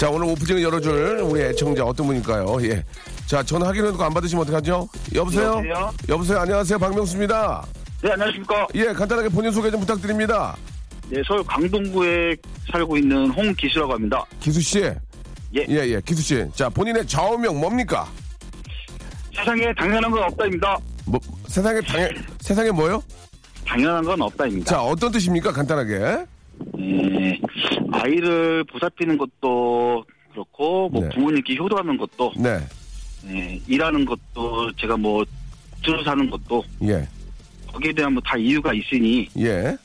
자, 오늘 오프닝을 열어줄 우리 애청자 어떤 분일까요? 예. 자, 전화 확인해도 안 받으시면 어떡하죠? 여보세요? 여보세요? 여보세요? 안녕하세요. 박명수입니다. 네, 안녕하십니까. 예, 간단하게 본인 소개 좀 부탁드립니다. 네, 서울 강동구에 살고 있는 홍기수라고 합니다. 기수 씨. 예. 예, 예. 기수 씨. 자, 본인의 좌우명 뭡니까? 세상에 당연한 건 없다입니다. 뭐, 세상에 당해, 세상에 뭐요? 당연한 건 없다입니다. 자, 어떤 뜻입니까? 간단하게. 네, 아이를 보살피는 것도 그렇고, 뭐 네. 부모님께 효도하는 것도, 네. 네, 일하는 것도, 제가 뭐 들어 사는 것도, 예. 거기에 대한 뭐 다 이유가 있으니, 예.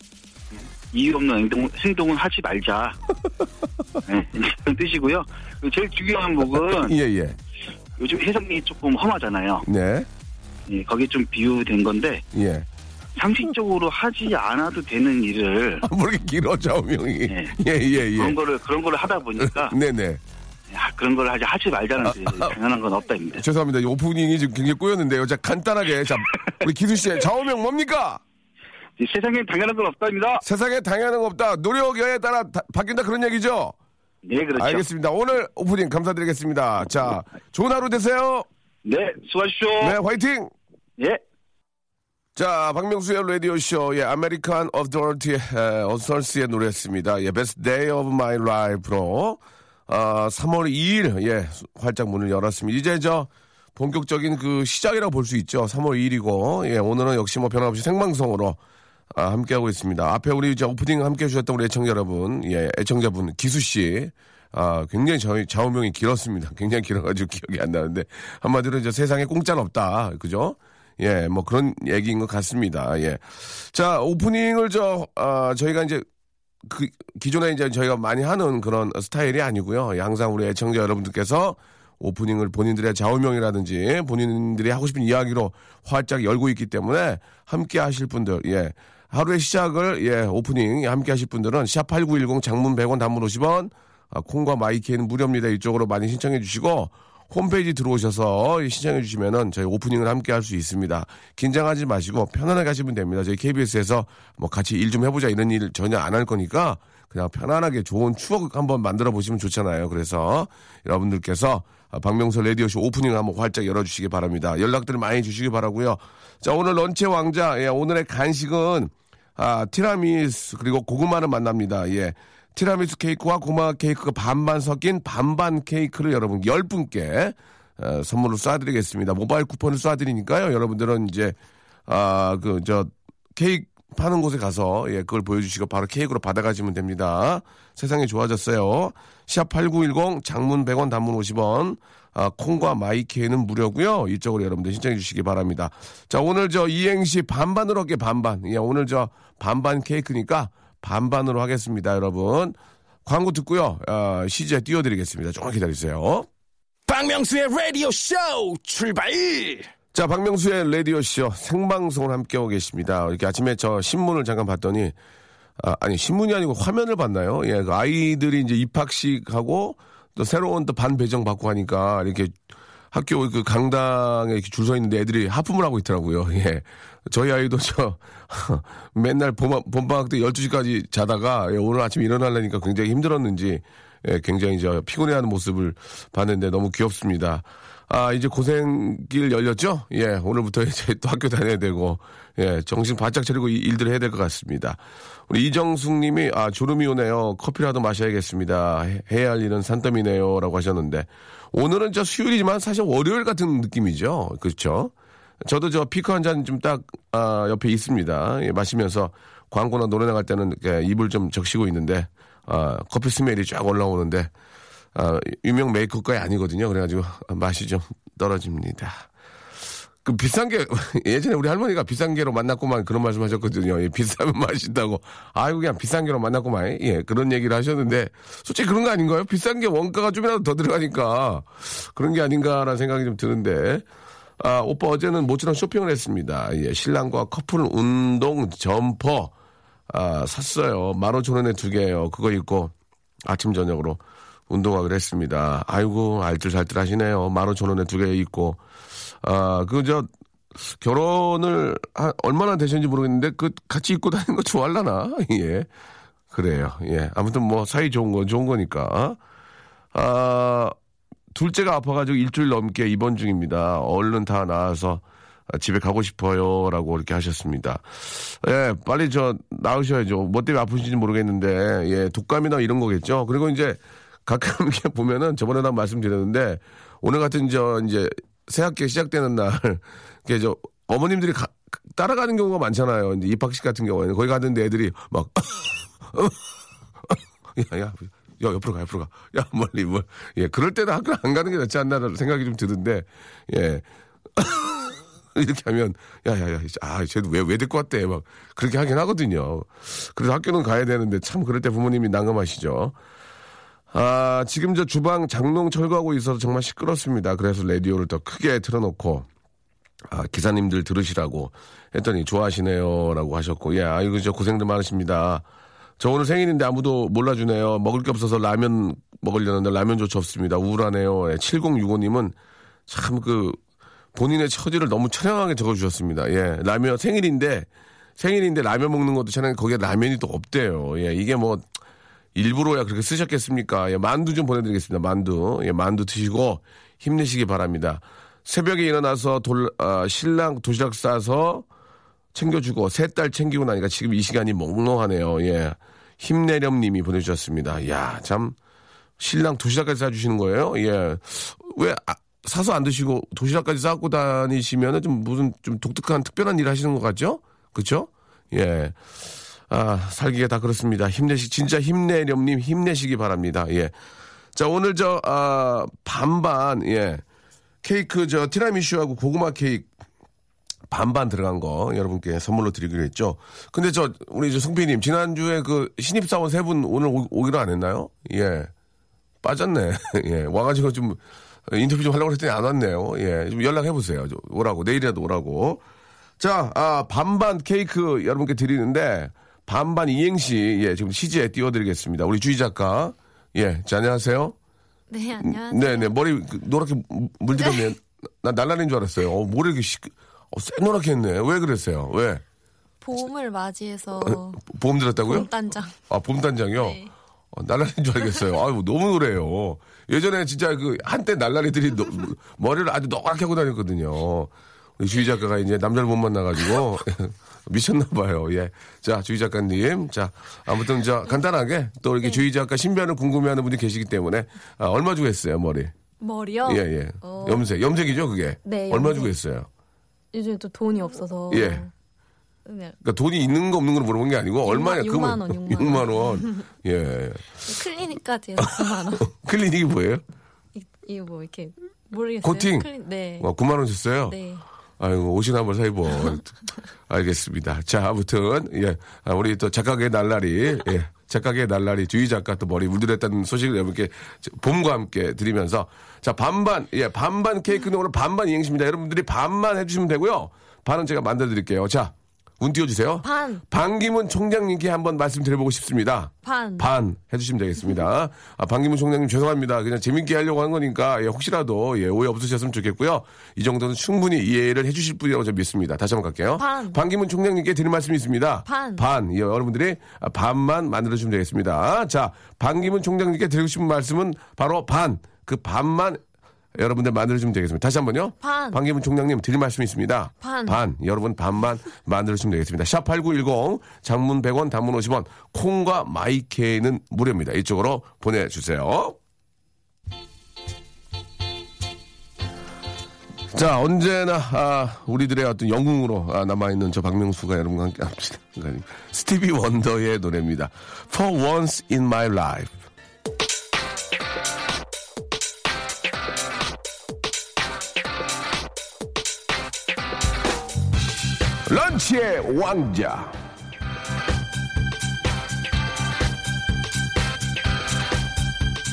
이유 없는 행동, 행동은 하지 말자. 네, 그런 뜻이고요. 제일 중요한 목은 예, 예. 요즘 해석이 조금 험하잖아요. 네. 예, 거기에 좀 비유된 건데, 예. 상식적으로 하지 않아도 되는 일을 뭐 이렇게 길어, 좌우명이. 네. 예, 예, 예. 그런 거를 그런 거를 하다 보니까 네네. 야, 그런 걸 하지 하지 말자는 뜻이 당연한 건 없다입니다. 죄송합니다. 이 오프닝이 지금 굉장히 꼬였는데요. 자, 간단하게. 자, 우리 기수 씨, 좌우명 뭡니까? 이 세상에 당연한 건 없다입니다. 세상에 당연한 거 없다. 노력에 따라 다- 바뀐다 그런 얘기죠? 네, 그렇죠. 알겠습니다. 오늘 오프닝 감사드리겠습니다. 자, 좋은 하루 되세요. 네, 수고하십시오. 네, 화이팅! 예. 자, 박명수의 라디오쇼, 예, American 어덜티, Authors의 노래였습니다. 예, Best Day of My Life로, 아, 3월 2일, 예, 활짝 문을 열었습니다. 이제 저, 본격적인 그 시작이라고 볼 수 있죠. 3월 2일이고, 예, 오늘은 역시 뭐 변함없이 생방송으로, 아, 함께하고 있습니다. 앞에 우리 이제 오프닝 함께 해주셨던 우리 애청자 여러분, 예, 애청자분, 기수씨, 아, 굉장히 저희 좌우명이 길었습니다. 굉장히 길어가지고 기억이 안 나는데, 한마디로 이제 세상에 공짜는 없다. 그죠? 예, 뭐 그런 얘기인 것 같습니다. 예. 자, 오프닝을 저, 아, 저희가 이제 그 기존에 이제 저희가 많이 하는 그런 스타일이 아니고요. 예, 항상 우리 애청자 여러분들께서 오프닝을 본인들의 좌우명이라든지 본인들이 하고 싶은 이야기로 활짝 열고 있기 때문에 함께 하실 분들, 예. 하루의 시작을, 예, 오프닝 함께 하실 분들은 샵8910 장문 100원 단문 50원, 아, 콩과 my K는 무료입니다. 이쪽으로 많이 신청해 주시고, 홈페이지 들어오셔서 신청해 주시면은 저희 오프닝을 함께 할 수 있습니다. 긴장하지 마시고 편안하게 하시면 됩니다. 저희 KBS에서 뭐 같이 일 좀 해보자 이런 일 전혀 안 할 거니까 그냥 편안하게 좋은 추억 한번 만들어 보시면 좋잖아요. 그래서 여러분들께서 아, 박명수 라디오쇼 오프닝을 한번 활짝 열어주시기 바랍니다. 연락들 많이 주시기 바라고요. 자 오늘 lunch의 왕자 예, 오늘의 간식은 아, 티라미수 그리고 고구마를 만납니다. 예. 티라미수 케이크와 고구마 케이크가 반반 섞인 반반 케이크를 여러분 10분께 어, 선물로 쏴드리겠습니다. 모바일 쿠폰을 쏴드리니까요. 여러분들은 이제 아, 그 저 케이크 파는 곳에 가서 예, 그걸 보여주시고 바로 케이크로 받아가시면 됩니다. 세상이 좋아졌어요. 시합 8910 장문 100원 단문 50원 아, 콩과 마이케이는 무료고요. 이쪽으로 여러분들 신청해 주시기 바랍니다. 자, 오늘 저 이행시 반반으로 할게 반반. 예, 오늘 저 반반 케이크니까 반반으로 하겠습니다, 여러분. 광고 듣고요. 아, 시제 띄워드리겠습니다. 조금 기다리세요. 박명수의 라디오 쇼 출발! 자, 박명수의 라디오 쇼 생방송을 함께하고 계십니다. 이렇게 아침에 저 신문을 잠깐 봤더니, 아, 니 신문이 아니고 화면을 봤나요? 예, 그 아이들이 이제 입학식하고 또 새로운 또 반 배정 받고 하니까 이렇게 학교 그 강당에 이렇게 줄 서 있는데 애들이 하품을 하고 있더라고요. 예. 저희 아이도 저 맨날 봄, 봄방학 때 12시까지 자다가 예, 오늘 아침 일어나려니까 굉장히 힘들었는지 예, 굉장히 저 피곤해하는 모습을 봤는데 너무 귀엽습니다. 아, 이제 고생길 열렸죠? 예, 오늘부터 이제 또 학교 다녀야 되고, 예, 정신 바짝 차리고 이 일들을 해야 될 것 같습니다. 우리 이정숙 님이, 아, 졸음이 오네요. 커피라도 마셔야겠습니다. 해- 해야 할 일은 산더미네요. 라고 하셨는데, 오늘은 저 수요일이지만 사실 월요일 같은 느낌이죠. 그렇죠? 저도 저 커피 한 잔 좀 딱, 아, 옆에 있습니다. 예, 마시면서 광고나 노래 나갈 때는 이렇게 입을 좀 적시고 있는데, 아, 커피 smell이 쫙 올라오는데, 아, 유명 메이커 것이 아니거든요. 그래가지고 맛이 좀 떨어집니다. 그 비싼 게 예전에 우리 할머니가 비싼 게로 맛났구만 그런 말씀하셨거든요. 예, 비싸면 맛있다고. 아이고 그냥 비싼 게로 맛났구만. 예, 그런 얘기를 하셨는데 솔직히 그런 거 아닌가요? 비싼 게 원가가 좀이라도 더 들어가니까 그런 게 아닌가라는 생각이 좀 드는데. 아, 오빠 어제는 모처럼 쇼핑을 했습니다. 예, 신랑과 커플 운동 점퍼 아, 샀어요. 15,000원에 두 개예요. 그거 입고 아침 저녁으로 운동하기로 했습니다. 아이고 알뜰살뜰 하시네요. 15,000원에 두개 입고 아, 그, 저, 결혼을 한, 얼마나 되셨는지 모르겠는데, 그, 같이 입고 다니는 거 좋아할라나? 예. 그래요. 예. 아무튼 뭐, 사이 좋은 건 좋은 거니까. 아, 둘째가 아파가지고 일주일 넘게 입원 중입니다. 얼른 다 나아서 집에 가고 싶어요. 라고 이렇게 하셨습니다. 예, 빨리 저, 나으셔야죠. 뭐 때문에 아프신지 모르겠는데, 예, 독감이나 이런 거겠죠. 그리고 이제 가끔 이렇게 보면은 저번에도 한 말씀드렸는데, 오늘 같은 저, 이제, 새학기 시작되는 날, 이렇게 저, 어머님들이 가- 따라가는 경우가 많잖아요. 이제 입학식 같은 경우에는. 거기 갔는데 애들이 막, 야, 야, 야, 옆으로 가, 옆으로 가. 야, 멀리, 뭐. 예, 그럴 때는 학교 안 가는 게 낫지 않나라는 생각이 좀 드는데, 예. 이렇게 하면, 야, 야, 야, 아, 쟤도 왜, 왜 데리고 왔대? 막, 그렇게 하긴 하거든요. 그래서 학교는 가야 되는데, 참, 그럴 때 부모님이 난감하시죠. 아, 지금 저 주방 장롱 철거하고 있어서 정말 시끄럽습니다. 그래서 라디오를 더 크게 틀어놓고, 아, 기사님들 들으시라고 했더니 좋아하시네요. 라고 하셨고, 예, 아이고, 저 고생들 많으십니다. 저 오늘 생일인데 아무도 몰라주네요. 먹을 게 없어서 라면 먹으려는데 라면조차 없습니다. 우울하네요. 예, 7065님은 참 그 본인의 처지를 너무 처량하게 적어주셨습니다. 예, 라면 생일인데 생일인데 라면 먹는 것도 처량 거기에 라면이 또 없대요. 예, 이게 뭐 일부러야 그렇게 쓰셨겠습니까? 예, 만두 좀 보내드리겠습니다. 만두. 예, 만두 드시고 힘내시기 바랍니다. 새벽에 일어나서 돌, 아, 신랑 도시락 싸서 챙겨주고 세 딸 챙기고 나니까 지금 이 시간이 몽롱하네요. 예. 힘내렴 님이 보내주셨습니다. 야, 참, 신랑 도시락까지 싸주시는 거예요? 예. 왜, 아, 사서 안 드시고 도시락까지 싸고 다니시면은 좀 무슨 좀 독특한 특별한 일 하시는 것 같죠? 그쵸? 예. 아, 살기가 다 그렇습니다. 힘내시, 진짜 힘내렴 님 힘내시기 바랍니다. 예. 자, 오늘 저, 아, 반반, 예. 케이크 저 티라미슈하고 고구마 케이크 반반 들어간 거 여러분께 선물로 드리기로 했죠. 근데 저 우리 저 송피님 지난주에 그 신입사원 세 분 오늘 오, 오기로 안 했나요? 예. 빠졌네. 예. 와가지고 좀 인터뷰 좀 하려고 했더니 안 왔네요. 예. 좀 연락해 보세요. 오라고 내일이라도 오라고. 자, 아, 반반 케이크 여러분께 드리는데 반반 이행시 예 지금 CG에 띄워드리겠습니다. 우리 주희 작가 예, 자, 안녕하세요. 네, 안녕하세요. 네, 네 머리 그 노랗게 물들었네. 나 날라린 줄 알았어요. 어, 머리 이렇게 시, 어, 새노랗게 했네. 왜 그랬어요? 왜? 봄을 맞이해서 보험 들었다고요? 봄단장. 아, 봄단장이요? 네. 어, 날라린 줄 알겠어요. 아유, 너무 그래요. 예전에 진짜 그 한때 날라리들이 너- 머리를 아주 노랗게 하고 다녔거든요. 우리 주희 작가가 이제 남자를 못 만나가지고 미쳤나봐요. 예. 자, 주희 작가님. 자, 아무튼 저 간단하게 또 네. 이렇게 주희 작가 신변을 궁금해하는 분이 계시기 때문에 아, 얼마 주고 했어요, 머리? 머리요? 예, 예. 어. 염색. 염색이죠, 그게? 네, 얼마. 주고 했어요? 요즘 또 돈이 없어서. 예. 그냥 그러니까 돈이 있는 거 없는 걸 물어본 게 아니고 얼마냐? 육만 그러면 원, 육만 6만 원. 예. 클리닉까지 해서 9만 원. 클리닉이 뭐예요? 이- 이거 뭐 이렇게 모르겠어요. 코팅? 클리... 네. 어, 9만 원 줬어요? 네. 아이고, 옷이나 한번 사입어. 알겠습니다. 자, 아무튼, 예. 아, 우리 또 작가계 날라리, 예. 작가계 날라리, 주희 작가 또 머리 물들였다는 소식을 여러분께 봄과 함께 드리면서. 자, 반반, 예, 반반 케이크는 오늘 반반 이행시입니다. 여러분들이 반만 해주시면 되고요. 반은 제가 만들어 드릴게요. 자, 운 띄워주세요. 반. 반기문 총장님께 한번 말씀드려보고 싶습니다. 반. 반 해주시면 되겠습니다. 아, 반기문 총장님 죄송합니다. 그냥 재밌게 하려고 한 거니까 예, 혹시라도 예, 오해 없으셨으면 좋겠고요. 이 정도는 충분히 이해를 해주실 분이라고 저는 믿습니다. 다시 한번 갈게요. 반. 반기문 총장님께 드릴 말씀이 있습니다. 반. 반. 예, 여러분들이 아, 반만 만들어주시면 되겠습니다. 자, 반기문 총장님께 드리고 싶은 말씀은 바로 반. 그 반만 여러분들 만들어주면 되겠습니다. 다시 한 번요. 반. 반기문 총장님 드릴 말씀이 있습니다. 반. 여러분 반만 만들어주시면 되겠습니다. 샵8910 장문 100원 단문 50원 콩과 마이케이는 무료입니다. 이쪽으로 보내주세요. 자, 언제나, 아, 우리들의 어떤 영웅으로 아, 남아있는 저 박명수가 여러분과 함께 합시다. 그러니까 스티비 원더의 노래입니다. For once in my life. 런치의 왕자.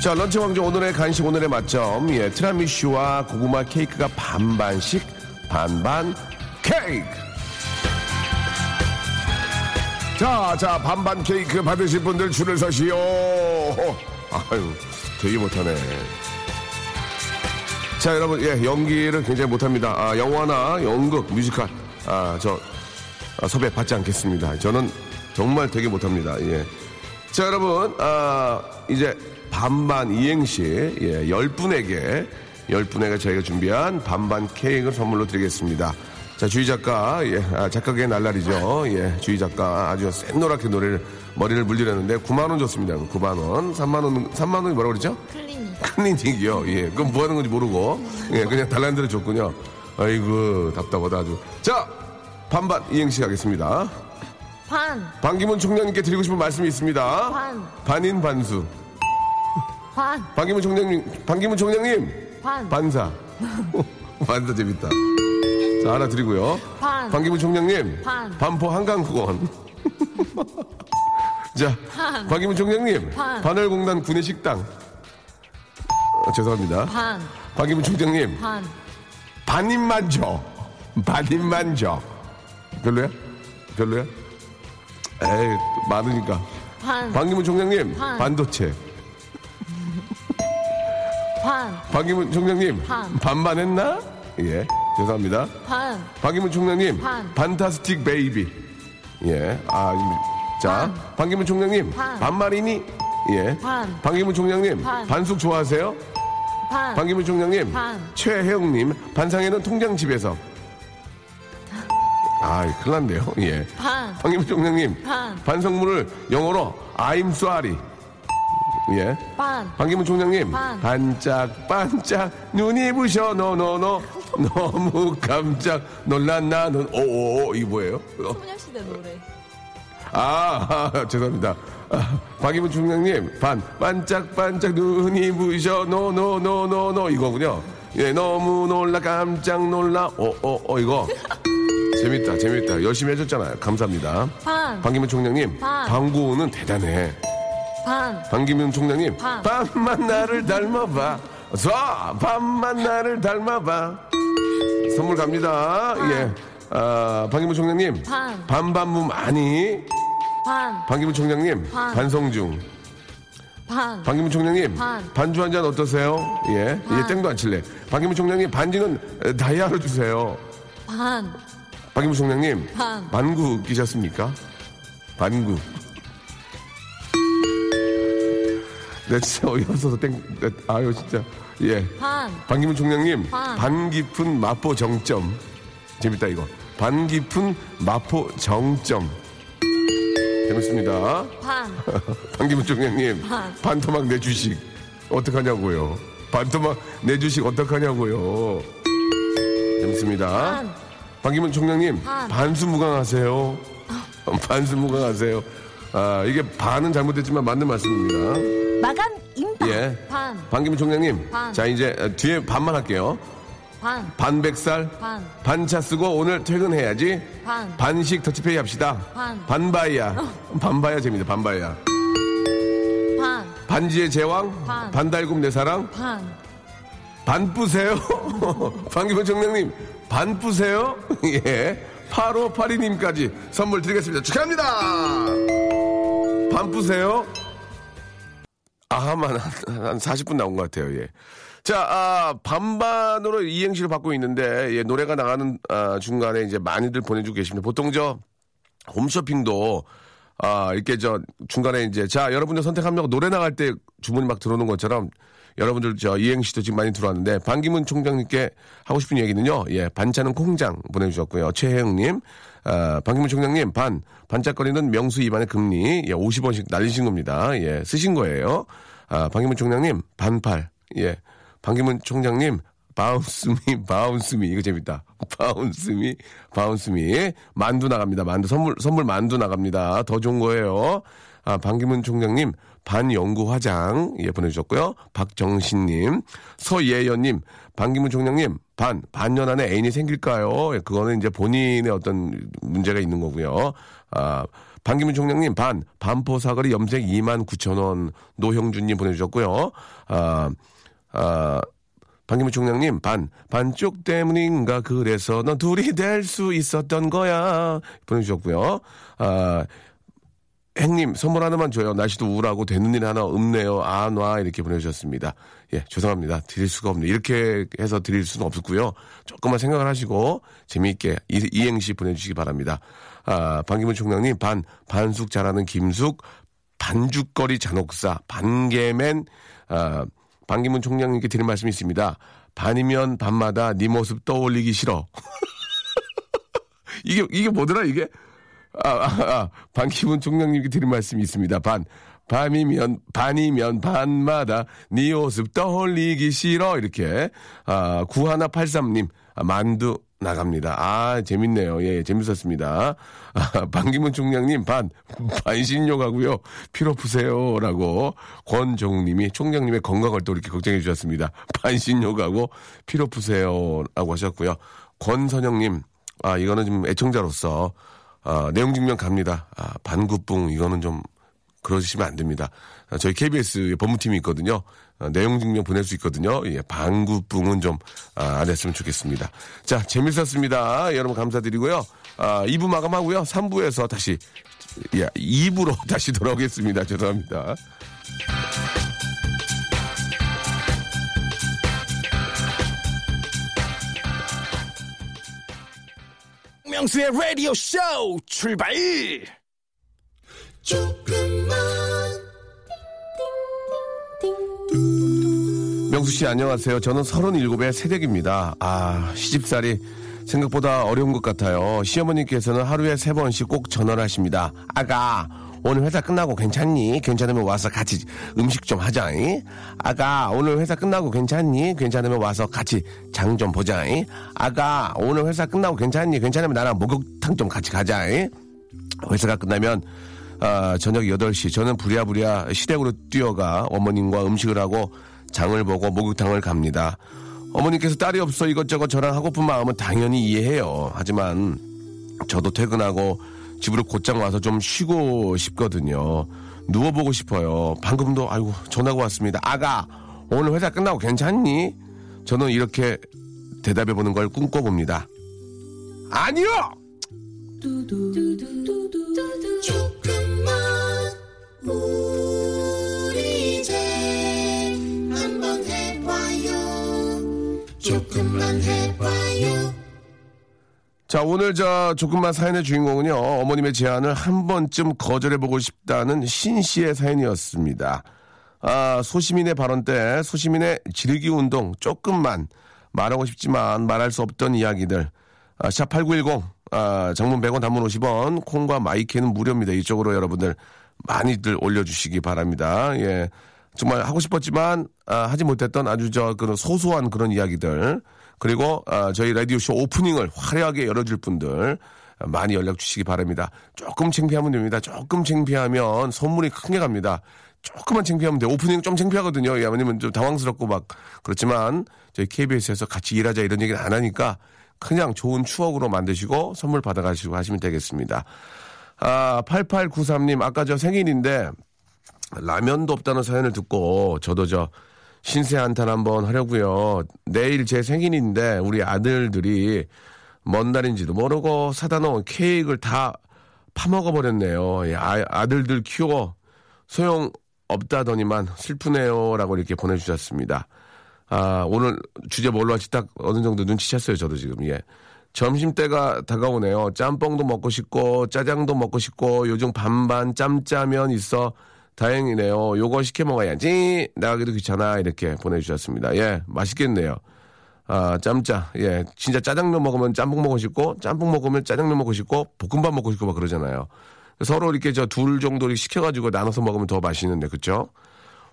자, 런치 왕자 오늘의 간식 오늘의 맛점. 예, 티라미슈와 고구마 케이크가 반반씩 반반 케이크. 자, 자, 반반 케이크 받으실 분들 줄을 서시오. 아유, 되게 못하네. 자, 여러분, 예, 연기를 굉장히 못합니다. 아, 영화나 연극, 뮤지컬, 아, 저, 아, 섭외 받지 않겠습니다. 저는 정말 되게 못합니다. 예. 자, 여러분, 아, 이제 반반 이행시, 예, 열 분에게, 열 분에게 저희가 준비한 반반 케이크를 선물로 드리겠습니다. 자, 주희 작가, 예, 아, 작가계의 날라리죠. 예, 주희 작가 아주 샛노랗게 노래를, 머리를 물리려는데 9만원 줬습니다. 9만원. 3만원, 3만원이 뭐라고 그랬죠? 클리닉. 클리닉이요. 예. 그럼 뭐 하는 건지 모르고. 예, 그냥 대로 줬군요. 아이고, 답답하다 아주. 자, 반반 이행시 가겠습니다. 반. 반기문 총장님께 드리고 싶은 말씀이 있습니다. 반. 반인 반수. 반. 반기문 총장님, 반기문 총장님. 반. 반사. 반사 재밌다. 자, 하나 드리고요. 반. 반기문 총장님. 반. 반포 한강공원. 자, 반. 반기문 총장님. 반. 반월공단 구내식당. 어, 죄송합니다. 반. 반기문 총장님, 반. 반입만 줘. 반입만 줘. 별로야? 별로야? 에이, 많으니까. 반. 반기문 총장님, 반. 반도체. 반. 반기문 총장님, 반. 반반 했나? 예, 죄송합니다. 반. 반기문 총장님, 반. Fantastic baby. 예, 아, 이- 자, 반기문 총장님, 반. 반말이니? 예. 반. 반기문 총장님, 반. 반숙 좋아하세요? 반. 반기문 총장님, 반. 최혜영님, 반상회는 통장 집에서. 아, 큰일 났네요. 예. 반. 반기문 총장님, 반. 반성문을 영어로 I'm sorry. 예. 반. 반기문 총장님, 반. 반짝 반짝 눈이 부셔, no no no. 너무 깜짝 놀란 나는, 오오 오, 이게 뭐예요? 어, 소녀시대 노래. 아, 아, 죄송합니다. 아, 반기문 총장님, 반, 반짝반짝 눈이 부셔, no no no no no, 이거군요. 예, 너무 놀라, 깜짝 놀라, 어, 어, 어, 이거. 재밌다, 재밌다. 열심히 해줬잖아요. 감사합니다. 반. 반기문 총장님, 반. 광고는 대단해. 반. 반기문 총장님, 반. 반만 나를 닮아봐. 쏴! 반만 나를 닮아봐. 선물 갑니다. 예. 아, 박기문 총장님, 반. 반반무 많이. 반. 반기문 총장님, 반. 반성 중. 반. 반기문 총장님, 반. 반주 한 잔 어떠세요? 예, 이제 반. 땡도 안 칠래. 반기문 총장님, 반지는 에, 다이아로 주세요. 반. 반기문 총장님, 반. 반구 끼셨습니까? 반구. 네, 진짜 어이없어서 땡, 네, 아유, 진짜. 예. 반. 반기문 총장님, 반. 반 깊은 마포 정점. 재밌다, 이거. 반 깊은 마포 정점. 재밌습니다. 반. 반기문 총장님, 반. 반토막 내 주식. 어떡하냐고요. 반토막 내 주식 어떡하냐고요. 재밌습니다. 반. 반기문 총장님, 반. 반수무강하세요. 반수무강하세요. 아, 이게 반은 잘못됐지만 맞는 말씀입니다. 마감 임박. 예. 반. 반기문 총장님. 반. 자, 이제 어, 뒤에 반만 할게요. 반. 반백살. 반. 반차 쓰고 오늘 퇴근해야지. 반. 반씩 터치페이 합시다. 반. 반바이야. 반바이야 재밌다. 반바이야. 반. 반지의 제왕. 반. 반달곰 내 사랑. 반. 반 뿌세요. 반기문 총장님. 반 뿌세요. 예. 8582님까지 선물 드리겠습니다. 축하합니다. 반 뿌세요. 아만 한 40분 나온 것 같아요. 예. 자, 아, 반반으로 이행시를 받고 있는데 예, 노래가 나가는 아, 중간에 이제 많이들 보내주고 계십니다. 보통 저 홈쇼핑도 아, 이렇게 저 중간에 이제 자, 여러분들 선택하면 노래 나갈 때 주문이 막 들어오는 것처럼 여러분들 저 이행시도 지금 많이 들어왔는데 반기문 총장님께 하고 싶은 얘기는요. 예, 반찬은 콩장 보내주셨고요. 최혜영님, 아, 반기문 총장님 반 반짝거리는 명수 입안의 금니 예, 50원씩 날리신 겁니다. 예, 쓰신 거예요. 아, 반기문 총장님 반팔 예, 반기문 총장님 bounce me bounce me 이거 재밌다. bounce me bounce me 만두 나갑니다. 만두 선물 선물 만두 나갑니다. 더 좋은 거예요. 아, 반기문 총장님 반영구 화장 예 보내주셨고요. 박정신님 서예연님 반기문 총장님 반 반년 안에 애인이 생길까요? 예, 그거는 이제 본인의 어떤 문제가 있는 거고요. 아 반기문 총장님 반 반포 사거리 염색 2만 9천 원 노형준님 보내주셨고요. 아 아, 반기문 총장님, 반, 반쪽 때문인가, 그래서 넌 둘이 될 수 있었던 거야. 보내주셨고요. 아, 행님, 선물 하나만 줘요. 날씨도 우울하고 되는 일 하나 없네요. 안 와. 이렇게 보내주셨습니다. 예, 죄송합니다. 드릴 수가 없네요. 이렇게 해서 드릴 수는 없었고요. 조금만 생각을 하시고 재미있게 이, 이행시 보내주시기 바랍니다. 아, 반기문 총장님, 반, 반숙 잘하는 김숙, 반죽거리 잔혹사, 반개맨, 아, 반기문 총장님께 드릴 말씀이 있습니다. 반이면 반마다 네 모습 떠올리기 싫어. 이게, 이게 뭐더라, 이게? 아, 아, 아, 반기문 총장님께 드릴 말씀이 있습니다. 반, 밤이면, 반이면 반마다 네 모습 떠올리기 싫어. 이렇게. 아, 9183님, 아, 만두 나갑니다. 아, 재밌네요. 예, 재밌었습니다. 아, 반기문 총장님, 반, 반신욕 하고요. 피로 푸세요. 라고 권종님이 총장님의 건강을 또 이렇게 걱정해 주셨습니다. 반신욕 하고 피로 푸세요. 라고 하셨고요. 권선영님, 아, 이거는 좀 애청자로서, 아, 내용 증명 갑니다. 아, 반구뿡, 이거는 좀, 그러시면 안 됩니다. 아, 저희 KBS 법무팀이 있거든요. 아, 내용 증명 보낼 수 있거든요. 예, 방구뿡은 좀, 아, 안 했으면 좋겠습니다. 자, 재밌었습니다. 여러분 감사드리고요. 아, 2부 마감하고요. 3부에서 다시, 예, 2부로 다시 돌아오겠습니다. 죄송합니다. 박명수의 라디오 쇼 출발! 명수 씨 안녕하세요. 저는 37의 새댁입니다. 아, 시집살이 생각보다 어려운 것 같아요. 시어머님께서는 하루에 세 번씩 꼭 전화를 하십니다. 아가, 오늘 회사 끝나고 괜찮니? 괜찮으면 와서 같이 음식 좀 하자잉. 아가, 오늘 회사 끝나고 괜찮니? 괜찮으면 와서 같이 장 좀 보자잉. 아가, 오늘 회사 끝나고 괜찮니? 괜찮으면 나랑 목욕탕 좀 같이 가자잉. 회사가 끝나면 아, 저녁 8시 저는 부랴부랴 시댁으로 뛰어가 어머님과 음식을 하고 장을 보고 목욕탕을 갑니다. 어머님께서 딸이 없어 이것저것 저랑 하고픈 마음은 당연히 이해해요. 하지만 저도 퇴근하고 집으로 곧장 와서 좀 쉬고 싶거든요. 누워보고 싶어요. 방금도 아이고 전화가 왔습니다. 아가 오늘 회사 끝나고 괜찮니? 저는 이렇게 대답해 보는 걸 꿈꿔봅니다. 아니요! 자, 오늘 저 조금만 사연의 주인공은요, 어머님의 제안을 한 번쯤 거절해보고 싶다는 신 씨의 사연이었습니다. 아, 소시민의 발언 때 소시민의 지르기 운동 조금만 말하고 싶지만 말할 수 없던 이야기들. 아, 샵8910, 아, 장문 100원, 단문 50원, 콩과 마이크는 무료입니다. 이쪽으로 여러분들 많이들 올려주시기 바랍니다. 예. 정말 하고 싶었지만, 아, 하지 못했던 아주 저, 그런 소소한 그런 이야기들. 그리고, 아, 저희 라디오쇼 오프닝을 화려하게 열어줄 분들. 아, 많이 연락 주시기 바랍니다. 조금 창피하면 됩니다. 조금 창피하면 선물이 크게 갑니다. 조금만 창피하면 돼요. 오프닝 좀 창피하거든요. 예, 왜냐면 좀 당황스럽고 막 그렇지만 저희 KBS에서 같이 일하자 이런 얘기는 안 하니까 그냥 좋은 추억으로 만드시고 선물 받아가시고 하시면 되겠습니다. 아, 8893님, 아까 저 생일인데 라면도 없다는 사연을 듣고 저도 저 신세 한탄 한번 하려고요. 내일 제 생일인데 우리 아들들이 먼 날인지도 모르고 사다 놓은 케이크를 다 파먹어 버렸네요. 예, 아, 아들들 키워 소용 없다더니만 슬프네요라고 이렇게 보내주셨습니다. 아 오늘 주제 뭘로 할지 딱 어느 정도 눈치챘어요. 저도 지금 예. 점심 때가 다가오네요. 짬뽕도 먹고 싶고 짜장도 먹고 싶고 요즘 반반 짬짜면 있어 다행이네요. 요거 시켜 먹어야지. 나가기도 귀찮아 이렇게 보내주셨습니다. 예, 맛있겠네요. 아, 짬짜. 예, 진짜 짜장면 먹으면 짬뽕 먹고 싶고 짬뽕 먹으면 짜장면 먹고 싶고 볶음밥 먹고 싶고 막 그러잖아요. 서로 이렇게 저 둘 정도 를 시켜가지고 나눠서 먹으면 더 맛있는데 그쵸?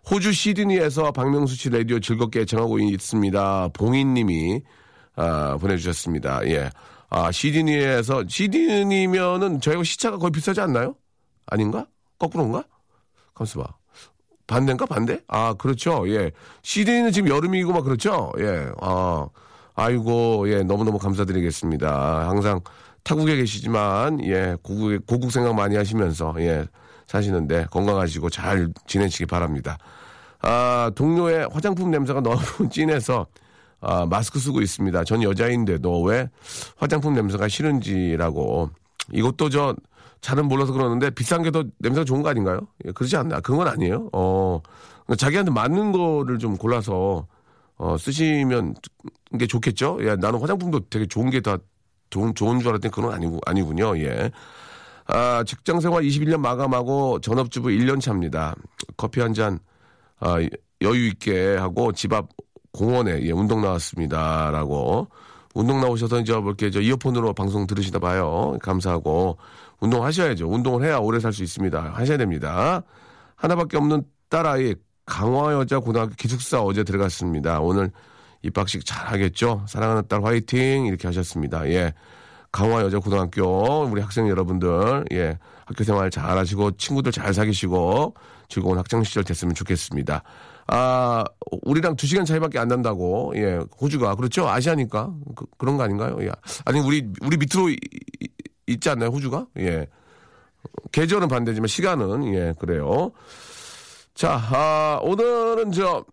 호주 시드니에서 박명수 씨 라디오 즐겁게 애청하고 있습니다. 봉인님이 아, 보내주셨습니다. 예. 아, 시드니에서, 시드니면은 저희가 시차가 거의 비슷하지 않나요? 아닌가? 거꾸로인가? 가만있어 봐. 반대인가? 반대? 아, 그렇죠. 예. 시드니는 지금 여름이고 막 그렇죠? 예. 아, 아이고, 예. 너무 너무 감사드리겠습니다. 항상 타국에 계시지만, 예. 고국, 고국 생각 많이 하시면서, 예. 사시는데 건강하시고 잘 지내시기 바랍니다. 아, 동료의 화장품 냄새가 너무 진해서 아, 마스크 쓰고 있습니다. 전 여자인데도 왜 화장품 냄새가 싫은지라고. 이것도 저 잘은 몰라서 그러는데 비싼 게 더 냄새가 좋은 거 아닌가요? 예, 그러지 않나? 그건 아니에요. 어, 자기한테 맞는 거를 좀 골라서 어, 쓰시면 게 좋겠죠? 예, 나는 화장품도 되게 좋은 게 다 좋은, 좋은 줄 알았더니 그건 아니고, 아니군요. 예. 아, 직장 생활 21년 마감하고 전업주부 1년 차입니다. 커피 한 잔, 아, 여유 있게 하고 집 앞 공원에 예, 운동 나왔습니다. 라고. 운동 나오셔서 이제 뭐 이렇게 저 이어폰으로 방송 들으시나 봐요. 감사하고. 운동 하셔야죠. 운동을 해야 오래 살 수 있습니다. 하셔야 됩니다. 하나밖에 없는 딸아이 강화여자 고등학교 기숙사 어제 들어갔습니다. 오늘 입학식 잘 하겠죠? 사랑하는 딸 화이팅! 이렇게 하셨습니다. 예. 강화여자 고등학교 우리 학생 여러분들 예 학교 생활 잘 하시고 친구들 잘 사귀시고 즐거운 학창 시절 됐으면 좋겠습니다. 아 우리랑 두 시간 차이밖에 안 난다고 예 호주가 그렇죠 아시아니까 그, 런거 아닌가요? 예. 아니 우리 우리 밑으로 이- 이- 있지 않나요 호주가? 예 계절은 반대지만 시간은 예 그래요. 자 아, 오늘은 저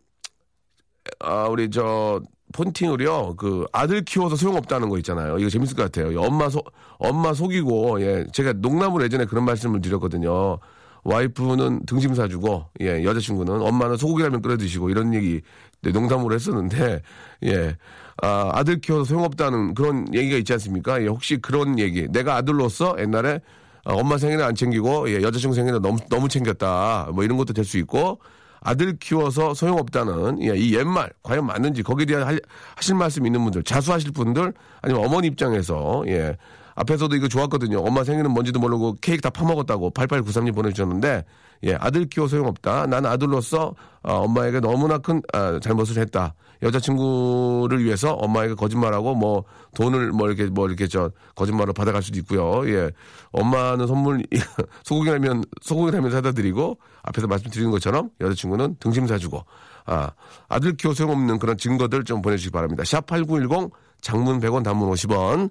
아, 우리 저 폰팅을요. 그 아들 키워서 소용없다는 거 있잖아요. 이거 재밌을 것 같아요. 엄마 속 엄마 속이고 예. 제가 농담으로 예전에 그런 말씀을 드렸거든요. 와이프는 등심 사주고 예 여자친구는 엄마는 소고기라면 끓여 드시고 이런 얘기 네, 농담으로 했었는데 예. 아, 아들 키워서 소용없다는 그런 얘기가 있지 않습니까? 예, 혹시 그런 얘기. 내가 아들로서 옛날에 어, 엄마 생일을 안 챙기고 예, 여자친구 생일을 너무 너무 챙겼다. 뭐 이런 것도 될 수 있고 아들 키워서 소용없다는 예, 이 옛말 과연 맞는지 거기에 대한 할- 하실 말씀 있는 분들 자수하실 분들 아니면 어머니 입장에서 예 앞에서도 이거 좋았거든요 엄마 생일은 뭔지도 모르고 케이크 다 파먹었다고 8893님 보내주셨는데 예 아들 키워 소용없다 난 아들로서 어, 엄마에게 너무나 큰 아, 잘못을 했다 여자친구를 위해서 엄마에게 거짓말하고 뭐 돈을 뭐 이렇게 뭐 이렇게 저 거짓말로 받아갈 수도 있고요. 예. 엄마는 선물 소고기라면 소고기라면 사다 드리고 앞에서 말씀드린 것처럼 여자친구는 등심 사주고 아 아들 키워 소용없는 그런 증거들 좀 보내주시기 바랍니다. 샵 #8910 장문 100원, 단문 50원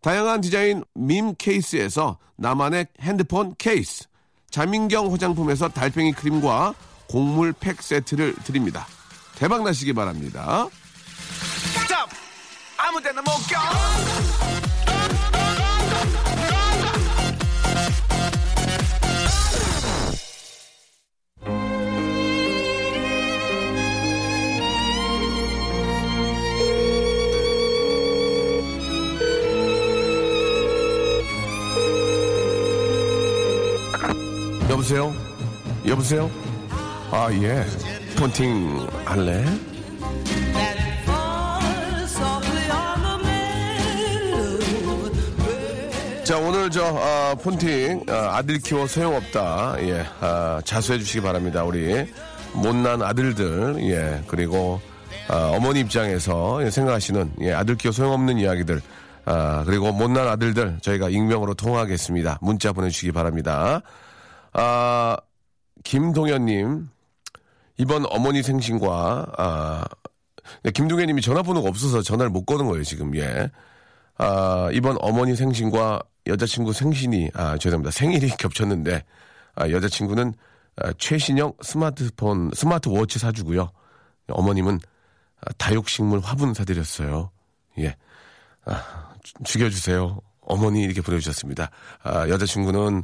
다양한 디자인 밈 케이스에서 나만의 핸드폰 케이스, 자민경 화장품에서 달팽이 크림과 곡물 팩 세트를 드립니다. 대박 나시기 바랍니다. 여보세요? 여보세요? 아, 예. 폰팅 할래? 자, 오늘 저, 아, 폰팅, 아, 들 키워 소용없다. 예, 아, 자수해 주시기 바랍니다. 우리 못난 아들들, 예, 그리고, 아, 어머니 입장에서 생각하시는, 예, 아들 키워 소용없는 이야기들, 아, 그리고 못난 아들들, 저희가 익명으로 통화하겠습니다. 문자 보내주시기 바랍니다. 아, 김동현님, 이번 어머니 생신과, 아, 네, 김동현님이 전화번호가 없어서 전화를 못 거는 거예요, 지금, 예. 아, 이번 어머니 생신과 여자친구 생신이, 아, 죄송합니다. 생일이 겹쳤는데, 아, 여자친구는 아, 최신형 스마트폰, 스마트워치 사주고요. 어머님은 아, 다육식물 화분 사드렸어요. 예. 아, 주- 죽여주세요. 어머니 이렇게 보내주셨습니다. 아, 여자친구는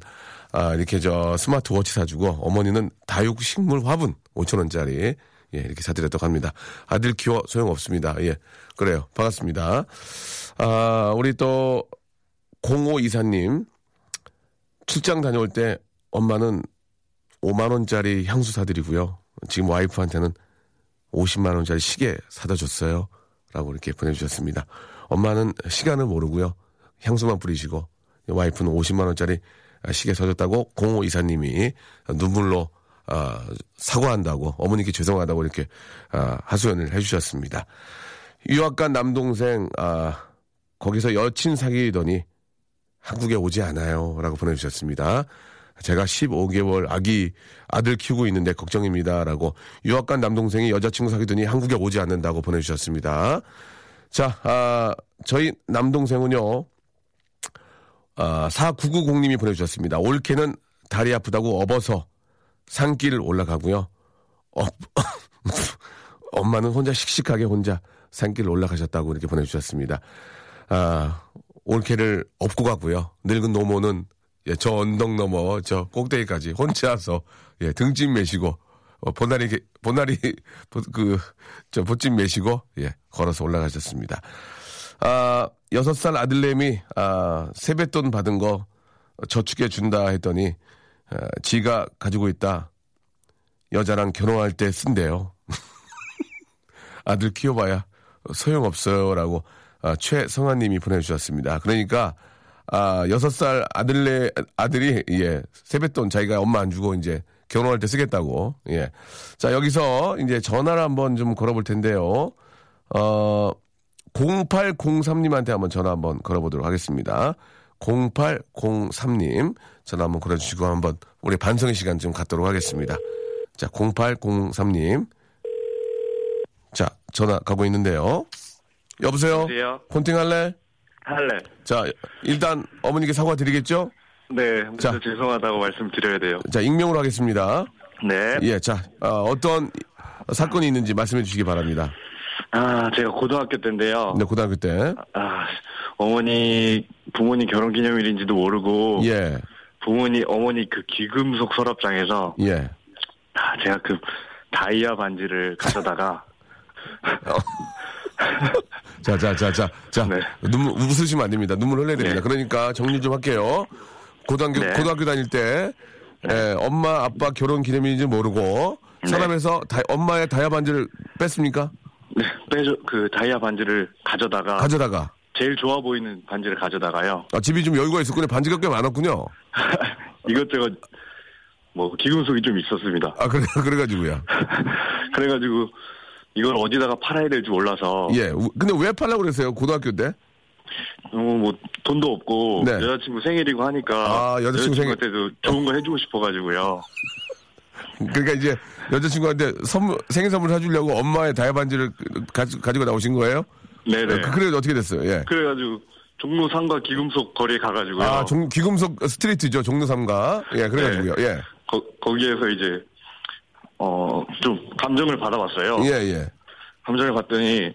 아, 이렇게 저 스마트워치 사주고 어머니는 다육식물 화분 5천원짜리 예, 이렇게 사드렸다고 합니다. 아들 키워 소용없습니다. 예. 그래요. 반갑습니다. 아, 우리 또 0524님 출장 다녀올 때 엄마는 5만 원짜리 향수 사드리고요. 지금 와이프한테는 50만 원짜리 시계 사다 줬어요. 라고 이렇게 보내주셨습니다. 엄마는 시간을 모르고요. 향수만 뿌리시고, 와이프는 50만 원짜리 시계 사줬다고 0524님이 눈물로, 아, 사과한다고, 어머니께 죄송하다고 이렇게, 아, 하소연을 해주셨습니다. 유학 간 남동생, 아, 거기서 여친 사귀더니 한국에 오지 않아요. 라고 보내주셨습니다. 제가 15개월 아기 아들 키우고 있는데 걱정입니다. 라고 유학 간 남동생이 여자친구 사귀더니 한국에 오지 않는다고 보내주셨습니다. 자, 아, 저희 남동생은요, 아, 4990님이 보내주셨습니다. 올케는 다리 아프다고 업어서 산길을 올라가고요. 어, 엄마는 혼자 씩씩하게 혼자 산길을 올라가셨다고 이렇게 보내주셨습니다. 아, 올케를 업고 가고요. 늙은 노모는 예, 저 언덕 넘어 저 꼭대기까지 혼자서 예, 등짐 메시고 어, 보나리 게- 보나리 그저 보찜 메시고 예, 걸어서 올라가셨습니다. 아, 여섯 살 아들내미 아, 세뱃돈 받은 거 저축해 준다 했더니 아, 지가 가지고 있다. 여자랑 결혼할 때 쓴대요. 아들 키워봐야 소용없어요라고 아, 최성아님이 보내주셨습니다. 그러니까 아 여섯 살 아들네 아들이 예 세뱃돈 자기가 엄마 안 주고 이제 결혼할 때 쓰겠다고 예. 자 여기서 이제 전화를 한번 좀 걸어볼 텐데요. 어 0803님한테 한번 전화 한번 걸어보도록 하겠습니다. 0803님 전화 한번 걸어주시고 한번 우리 반성의 시간 좀 갖도록 하겠습니다. 자 0803님 자 전화 가고 있는데요. 여보세요. 여보세요? 폰팅 할래? 할래. 자, 일단 어머니께 사과드리겠죠? 네, 자. 죄송하다고 말씀드려야 돼요. 자, 익명으로 하겠습니다. 네. 예, 자, 어, 떤 사건이 있는지 말씀해 주시기 바랍니다. 아, 제가 고등학교 때인데요. 네, 고등학교 때. 아, 어머니, 부모님 결혼 기념일인지도 모르고, 예, 부모님, 어머니 그 귀금속 서랍장에서, 예. 아, 제가 그 다이아 반지를 가져다가, 자, 자, 자, 자, 자. 네. 눈물, 웃으시면 안 됩니다. 눈물 흘려야 됩니다. 네. 그러니까 정리 좀 할게요. 고등학교, 네. 고등학교 다닐 때, 예, 엄마, 아빠 결혼 기념일인지 모르고, 네. 사람에서 다- 엄마의 다이아 반지를 뺐습니까? 네, 빼줘, 그 다이아 반지를 가져다가, 가져다가. 제일 좋아 보이는 반지를 가져다가요. 아, 집이 좀 여유가 있었군요. 반지가 꽤 많았군요. 이것저것, 뭐, 기금속이 좀 있었습니다. 아, 그래, 그래가지고요. 그래가지고, 이걸 어디다가 팔아야 될지 몰라서, 예. 우- 근데 왜 팔라고 그랬어요? 고등학교 때? 어, 뭐 돈도 없고 네. 여자친구 생일이고 하니까 아, 여자친구 생일. 여자친구한테도 좋은 거 해주고 싶어가지고요. 그러니까 이제 여자친구한테 선물, 생일 선물 사주려고 엄마의 다이아 반지를 가지, 가지고 나오신 거예요? 네네. 그, 그래 어떻게 됐어요? 예. 그래가지고 종로 상가 기금속 거리에 가가지고요. 아, 종, 귀금속 스트리트죠. 종로삼가. 예, 그래가지고요. 예. 거, 거기에서 이제 어 좀 감정을 받아봤어요. 예, 예. 감정을 받더니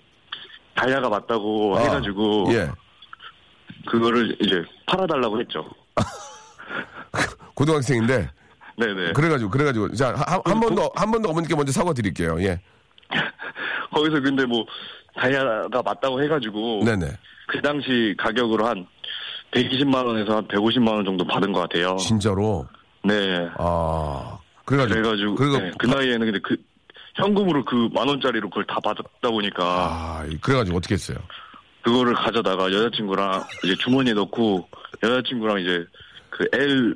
다이아가 맞다고 아, 해가지고 예. 그거를 이제 팔아달라고 했죠. 고등학생인데. 네네. 그래가지고, 그래가지고. 자, 한, 한번 더, 한 번 더 어머니께 먼저 사과 드릴게요. 예. 거기서 근데 뭐 다이아가 맞다고 해가지고 네네. 그 당시 가격으로 한 120만 원에서 한 150만 원 정도 받은 것 같아요. 진짜로. 네. 아. 그래가지고. 그래가지고 그리고. 네, 그 나이에는 근데 그 현금으로 그 만 원짜리로 그걸 다 받았다 보니까 아, 그래가지고 어떻게 했어요? 그거를 가져다가 여자친구랑 이제 주머니에 넣고 여자친구랑 이제 그 L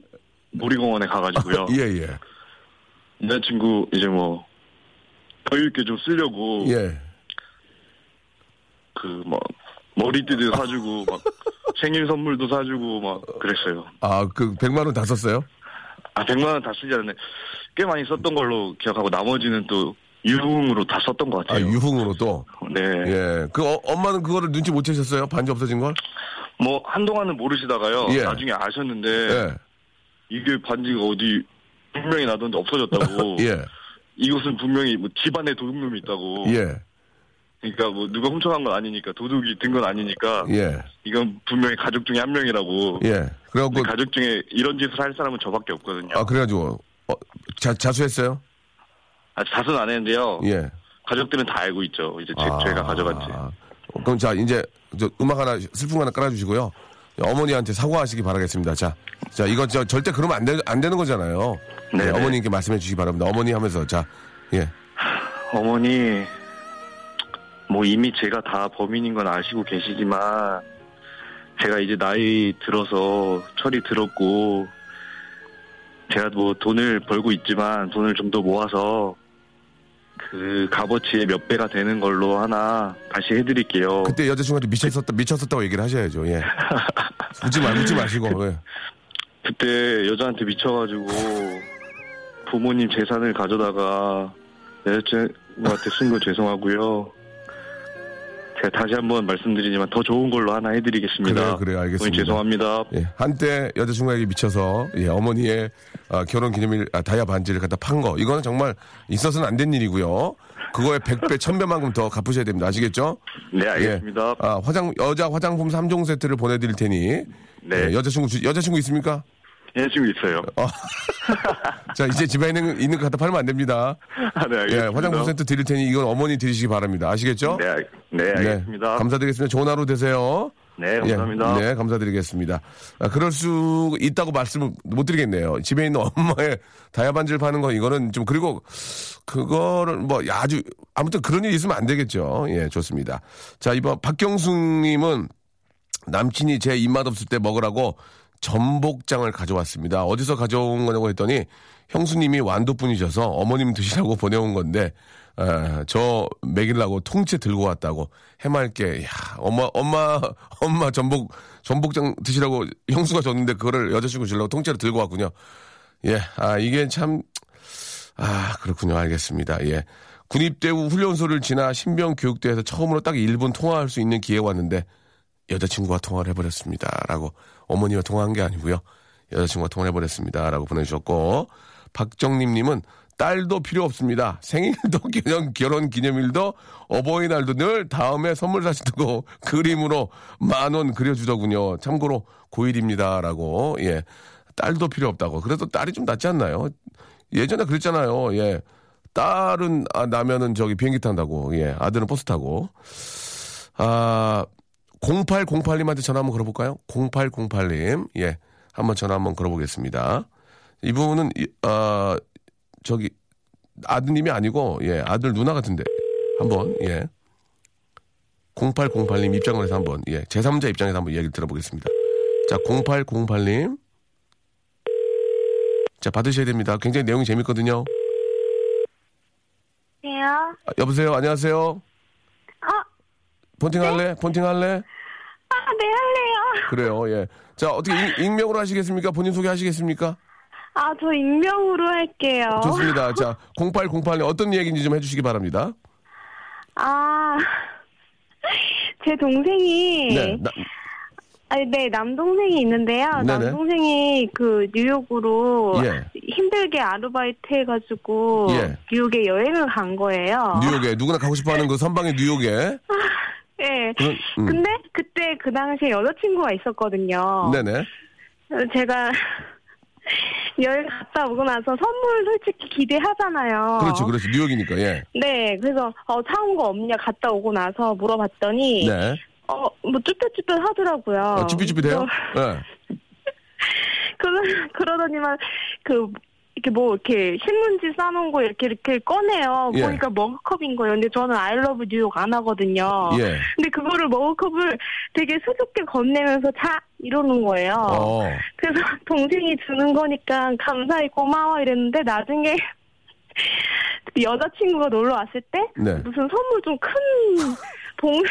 놀이공원에 가가지고요. 예, 예. 여자친구 이제 뭐 여유 있게 좀 쓰려고 예. 그 뭐 머리띠도 사주고 막 생일 선물도 사주고 막 그랬어요. 아, 그, 100만 원 다 썼어요? 아 100만 원 다 쓰지 않았네. 꽤 많이 썼던 걸로 기억하고 나머지는 또 유흥으로 다 썼던 것 아, 같아요. 유흥으로 또. 네. 예. 그, 어, 엄마는 그거를 눈치 못 채셨어요? 반지 없어진 걸? 뭐 한동안은 모르시다가요. 예. 나중에 아셨는데 예. 이게 반지가 어디 분명히 나던데 없어졌다고. 예. 이곳은 분명히 뭐 집안에 도둑놈이 있다고. 예. 그러니까 뭐 누가 훔쳐간 건 아니니까 도둑이 든 건 아니니까 예. 이건 분명히 가족 중에 한 명이라고. 예. 그래갖고, 가족 중에 이런 짓을 할 사람은 저밖에 없거든요. 아, 그래가지고, 어, 자, 자수했어요? 아직 자수는 안 했는데요. 예. 가족들은 다 알고 있죠. 이제 제, 아, 제가 가져간지. 그럼 자, 이제, 저 음악 하나, 슬픈 거 하나 깔아주시고요. 어머니한테 사과하시기 바라겠습니다. 자, 자, 이거 저 절대 그러면 안, 되, 안 되는 거잖아요. 네네. 어머니께 말씀해 주시기 바랍니다. 어머니 하면서, 자, 예. 어머니, 뭐 이미 제가 다 범인인 건 아시고 계시지만, 제가 이제 나이 들어서 철이 들었고, 제가 뭐 돈을 벌고 있지만 돈을 좀 더 모아서 그 값어치의 몇 배가 되는 걸로 하나 다시 해드릴게요. 그때 여자친구한테 미쳤었다, 미쳤었다고 얘기를 하셔야죠. 예. 묻지 말, 묻지 마시고, 예. 그때 여자한테 미쳐가지고 부모님 재산을 가져다가 여자친구한테 쓴 거 죄송하고요. 제가 다시 한번 말씀드리지만 더 좋은 걸로 하나 해드리겠습니다. 그래요, 그래요, 알겠습니다. 죄송합니다. 예, 한때 여자친구에게 미쳐서 예, 어머니의 아, 결혼 기념일 아, 다이아 반지를 갖다 판 거 이거는 정말 있어서는 안 된 일이고요. 그거에 100배, 1000배만큼 더 갚으셔야 됩니다. 아시겠죠? 네, 알겠습니다. 예, 아, 화장 여자 화장품 3종 세트를 보내드릴 테니 네. 예, 여자친구 주- 여자친구 있습니까? 여자친구 있어요. 자 이제 집에 있는 있는 거 갖다 팔면 안 됩니다. 아, 네, 예, 알겠습니다. 화장품 세트 드릴 테니 이건 어머니 드리시기 바랍니다. 아시겠죠? 네, 알- 네, 알겠습니다. 감사드리겠습니다. 좋은 하루 되세요. 네, 감사합니다. 예, 네, 감사드리겠습니다. 아, 그럴 수 있다고 말씀을 못 드리겠네요. 집에 있는 엄마의 다이아 반지를 파는 거 이거는 좀 그리고 그거를 뭐 아주 아무튼 그런 일이 있으면 안 되겠죠. 예, 좋습니다. 자, 이번 박경숙 님은 남친이 제 입맛 없을 때 먹으라고 전복장을 가져왔습니다. 어디서 가져온 거냐고 했더니 형수님이 완도분이셔서 어머님 드시라고 보내온 건데 에, 저 먹이려고 통째 들고 왔다고 해맑게 야 엄마 엄마 엄마 전복 전복장 드시라고 형수가 줬는데 그거를 여자친구 주려고 통째로 들고 왔군요. 예, 아 이게 참 아, 그렇군요. 알겠습니다. 예. 군입대 후 훈련소를 지나 신병 교육대에서 처음으로 딱 1분 통화할 수 있는 기회가 왔는데 여자친구와 통화를 해버렸습니다. 라고 어머니와 통화한 게 아니고요. 여자친구와 통화를 해버렸습니다. 라고 보내주셨고 박정림님은 딸도 필요 없습니다. 생일도 결혼, 결혼 기념일도 어버이날도 늘 다음에 선물 사시고 그림으로 만 원 그려주더군요. 참고로 고1입니다. 라고 예 딸도 필요 없다고. 그래도 딸이 좀 낫지 않나요? 예전에 그랬잖아요. 예. 딸은 아, 나면은 저기 비행기 탄다고. 예. 아들은 버스 타고. 아, 0808님한테 전화 한번 걸어볼까요? 0808님. 예. 한번 전화 한번 걸어보겠습니다. 이분은, 이- 아, 저기, 아드님이 아니고, 예. 아들 누나 같은데. 한번, 예. 0808님 입장을 해서 한번, 예. 제3자 입장에서 한번 이야기를 들어보겠습니다. 자, 0808님. 자, 받으셔야 됩니다. 굉장히 내용이 재밌거든요. 안녕하세요. 아, 여보세요? 안녕하세요? 아, 폰팅 할래? 폰팅 할래? 아, 네, 할래요. 그래요, 예. 자, 어떻게 익, 익명으로 하시겠습니까? 본인 소개 하시겠습니까? 아, 저 익명으로 할게요. 좋습니다. 자, 0808님 어떤 얘기인지 좀 해주시기 바랍니다. 아, 제 동생이. 네, 나- 아니, 네, 남동생이 있는데요. 네네. 남동생이 그 뉴욕으로 예. 힘들게 아르바이트 해가지고 예. 뉴욕에 여행을 간 거예요. 뉴욕에, 누구나 가고 싶어 하는 그 선방의 뉴욕에. 예. 그런, 음. 근데 그때 그 당시에 여자친구가 있었거든요. 네네. 제가 여행 갔다 오고 나서 선물 솔직히 기대하잖아요. 그렇죠, 그렇죠. 뉴욕이니까, 예. 네, 그래서 어 사온 거 없냐 갔다 오고 나서 물어봤더니 네. 어 뭐 쭈뼛쭈뼛 하더라고요. 아, 쭈삣쭈삣해요? 그래서 예. 그러 그러더니만 그 이렇게 뭐 이렇게 신문지 싸놓은 거 이렇게 이렇게 꺼내요. 예. 보니까 머그컵인 거예요. 근데 저는 아이러브 뉴욕 안 하거든요. 예. 근데 그거를 머그컵을 되게 수줍게 건네면서 자 이러는 거예요. 어. 그래서 동생이 주는 거니까 감사히 고마워 이랬는데 나중에 여자친구가 놀러 왔을 때 네. 무슨 선물 좀큰 봉,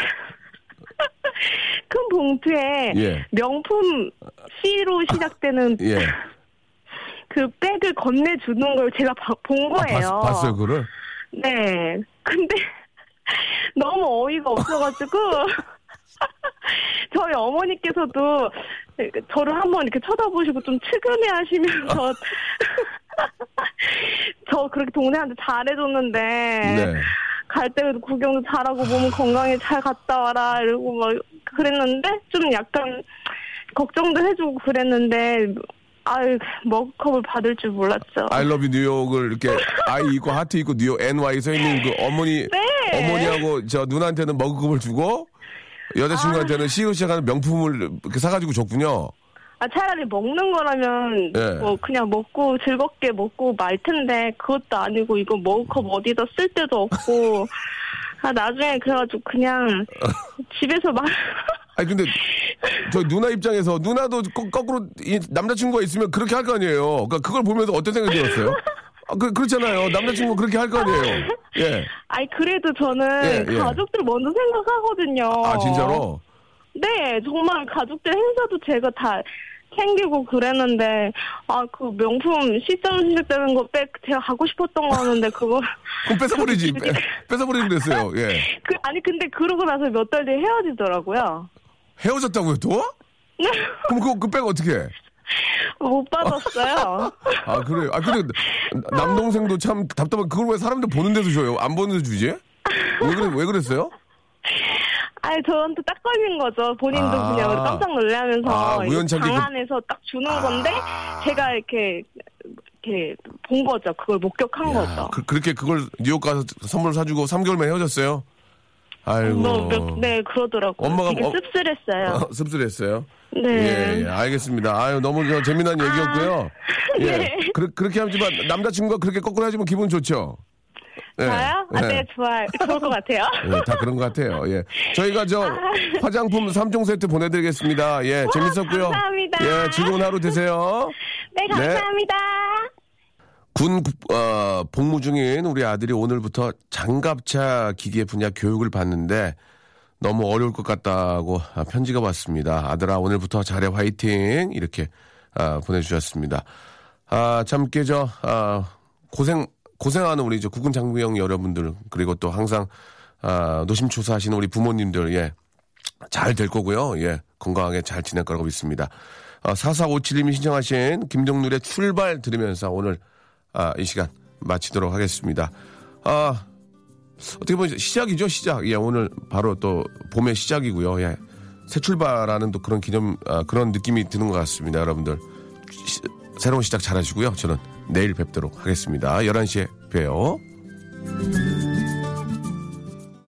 큰 봉투에 예. 명품 C로 시작되는 예. 그 백을 건네주는 걸 제가 봐- 본 아, 거예요. 봤, 봤어요, 그거를? 네. 근데 너무 어이가 없어가지고 저희 어머니께서도 저를 한번 이렇게 쳐다보시고 좀 측은해 하시면서 저 그렇게 동생한테 잘해줬는데 네. 갈 때도 구경도 잘하고 몸 건강히 잘 갔다 와라 이러고 막 그랬는데 좀 약간 걱정도 해주고 그랬는데 아유 머그컵을 받을 줄 몰랐죠. I love you 뉴욕을 이렇게 I 있고 하트 있고 뉴욕 NY 써 있는 그 어머니 네. 어머니하고 저 누나한테는 머그컵을 주고 여자친구한테는 시우 시작하는 명품을 이렇게 사가지고 줬군요. 아 차라리 먹는 거라면 예. 뭐 그냥 먹고 즐겁게 먹고 말 텐데 그것도 아니고 이거 머그컵 어디다 쓸 데도 없고 아 나중에 그래가지고 그냥 집에서 말 아니 근데 저 누나 입장에서 누나도 거, 거꾸로 이 남자친구가 있으면 그렇게 할 거 아니에요. 그러니까 그걸 보면서 어떤 생각이 들었어요? 아, 그, 그렇잖아요. 남자친구 그렇게 할 거 아니에요. 예. 아니 그래도 저는 예, 예. 가족들 먼저 생각하거든요. 아 진짜로? 네, 정말 가족들 행사도 제가 다 챙기고 그랬는데 아 그 명품 시점 시작되는 거백 제가 가고 싶었던 거였는데 그거 그럼 뺏어버리지. 뺏- 뺏어버리지 그랬어요. 예. 그 아니 근데 그러고 나서 몇 달 뒤에 헤어지더라고요. 헤어졌다고요 또? 그럼 그, 그 백 어떻게 해? 못 받았어요. 아, 그래요? 아, 근데 남동생도 참 답답한, 그걸 왜 사람들 보는 데서 줘요? 안 보는 데서 주지? 왜, 그래, 왜 그랬어요? 아니 저한테 딱 걸린 거죠. 본인도 아. 그냥 깜짝 놀라면서 아, 우연찮게 방 그- 안에서 딱 주는 건데 제가 이렇게 이렇게 본 거죠. 그걸 목격한 거죠. 그, 그렇게 그걸 뉴욕 가서 선물 사주고 3개월 만에 헤어졌어요? 아이고. 뭐, 몇- 네 그러더라고요. 엄마가 되게 뭐- 씁쓸했어요. 어, 씁쓸했어요? 네. 예, 예, 알겠습니다. 아유, 너무 저 재미난 얘기였고요. 예. 네. 그, 그렇게 하지만 남자친구가 그렇게 거꾸로 하지면 기분 좋죠? 예, 저요? 아, 예. 네, 좋아요. 좋을 것 같아요. 예, 다 그런 것 같아요. 예. 저희가 저 화장품 3종 세트 보내드리겠습니다. 예, 재밌었고요. 감사합니다. 예, 즐거운 하루 되세요. 네, 감사합니다. 군 어, 복무 중인 우리 아들이 오늘부터 장갑차 기계 분야 교육을 받는데 너무 어려울 것 같다고 아, 편지가 왔습니다. 아들아 오늘부터 잘해 화이팅 이렇게 아, 보내주셨습니다. 아, 참, 깨져, 아, 고생, 고생하는 우리 이제 국군 장병 여러분들, 그리고 또 항상, 아, 노심초사하시는 우리 부모님들, 예. 잘 될 거고요. 예. 건강하게 잘 지낼 거라고 믿습니다. 아, 4457님이 신청하신 김정률의 출발 들으면서 오늘, 아, 이 시간 마치도록 하겠습니다. 아, 어떻게 보면 시작이죠, 시작. 예, 오늘 바로 또 봄의 시작이고요. 예. 새 출발하는 또 그런 기념, 아, 그런 느낌이 드는 것 같습니다, 여러분들. 시- 새로운 시작 잘 하시고요. 저는 내일 뵙도록 하겠습니다. 11시에 봬요.